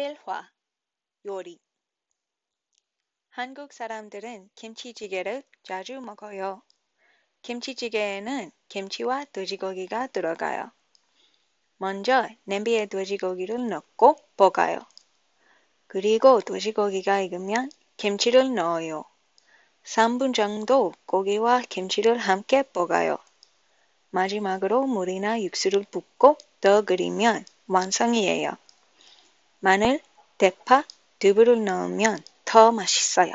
일화 요리 한국 사람들은 김치찌개를 자주 먹어요. 김치찌개에는 김치와 돼지고기가 들어가요. 먼저 냄비에 돼지고기를 넣고 볶아요. 그리고 돼지고기가 익으면 김치를 넣어요. 3분 정도 고기와 김치를 함께 볶아요. 마지막으로 물이나 육수를 붓고 더 끓이면 완성이에요. 마늘, 대파, 두부를 넣으면 더 맛있어요.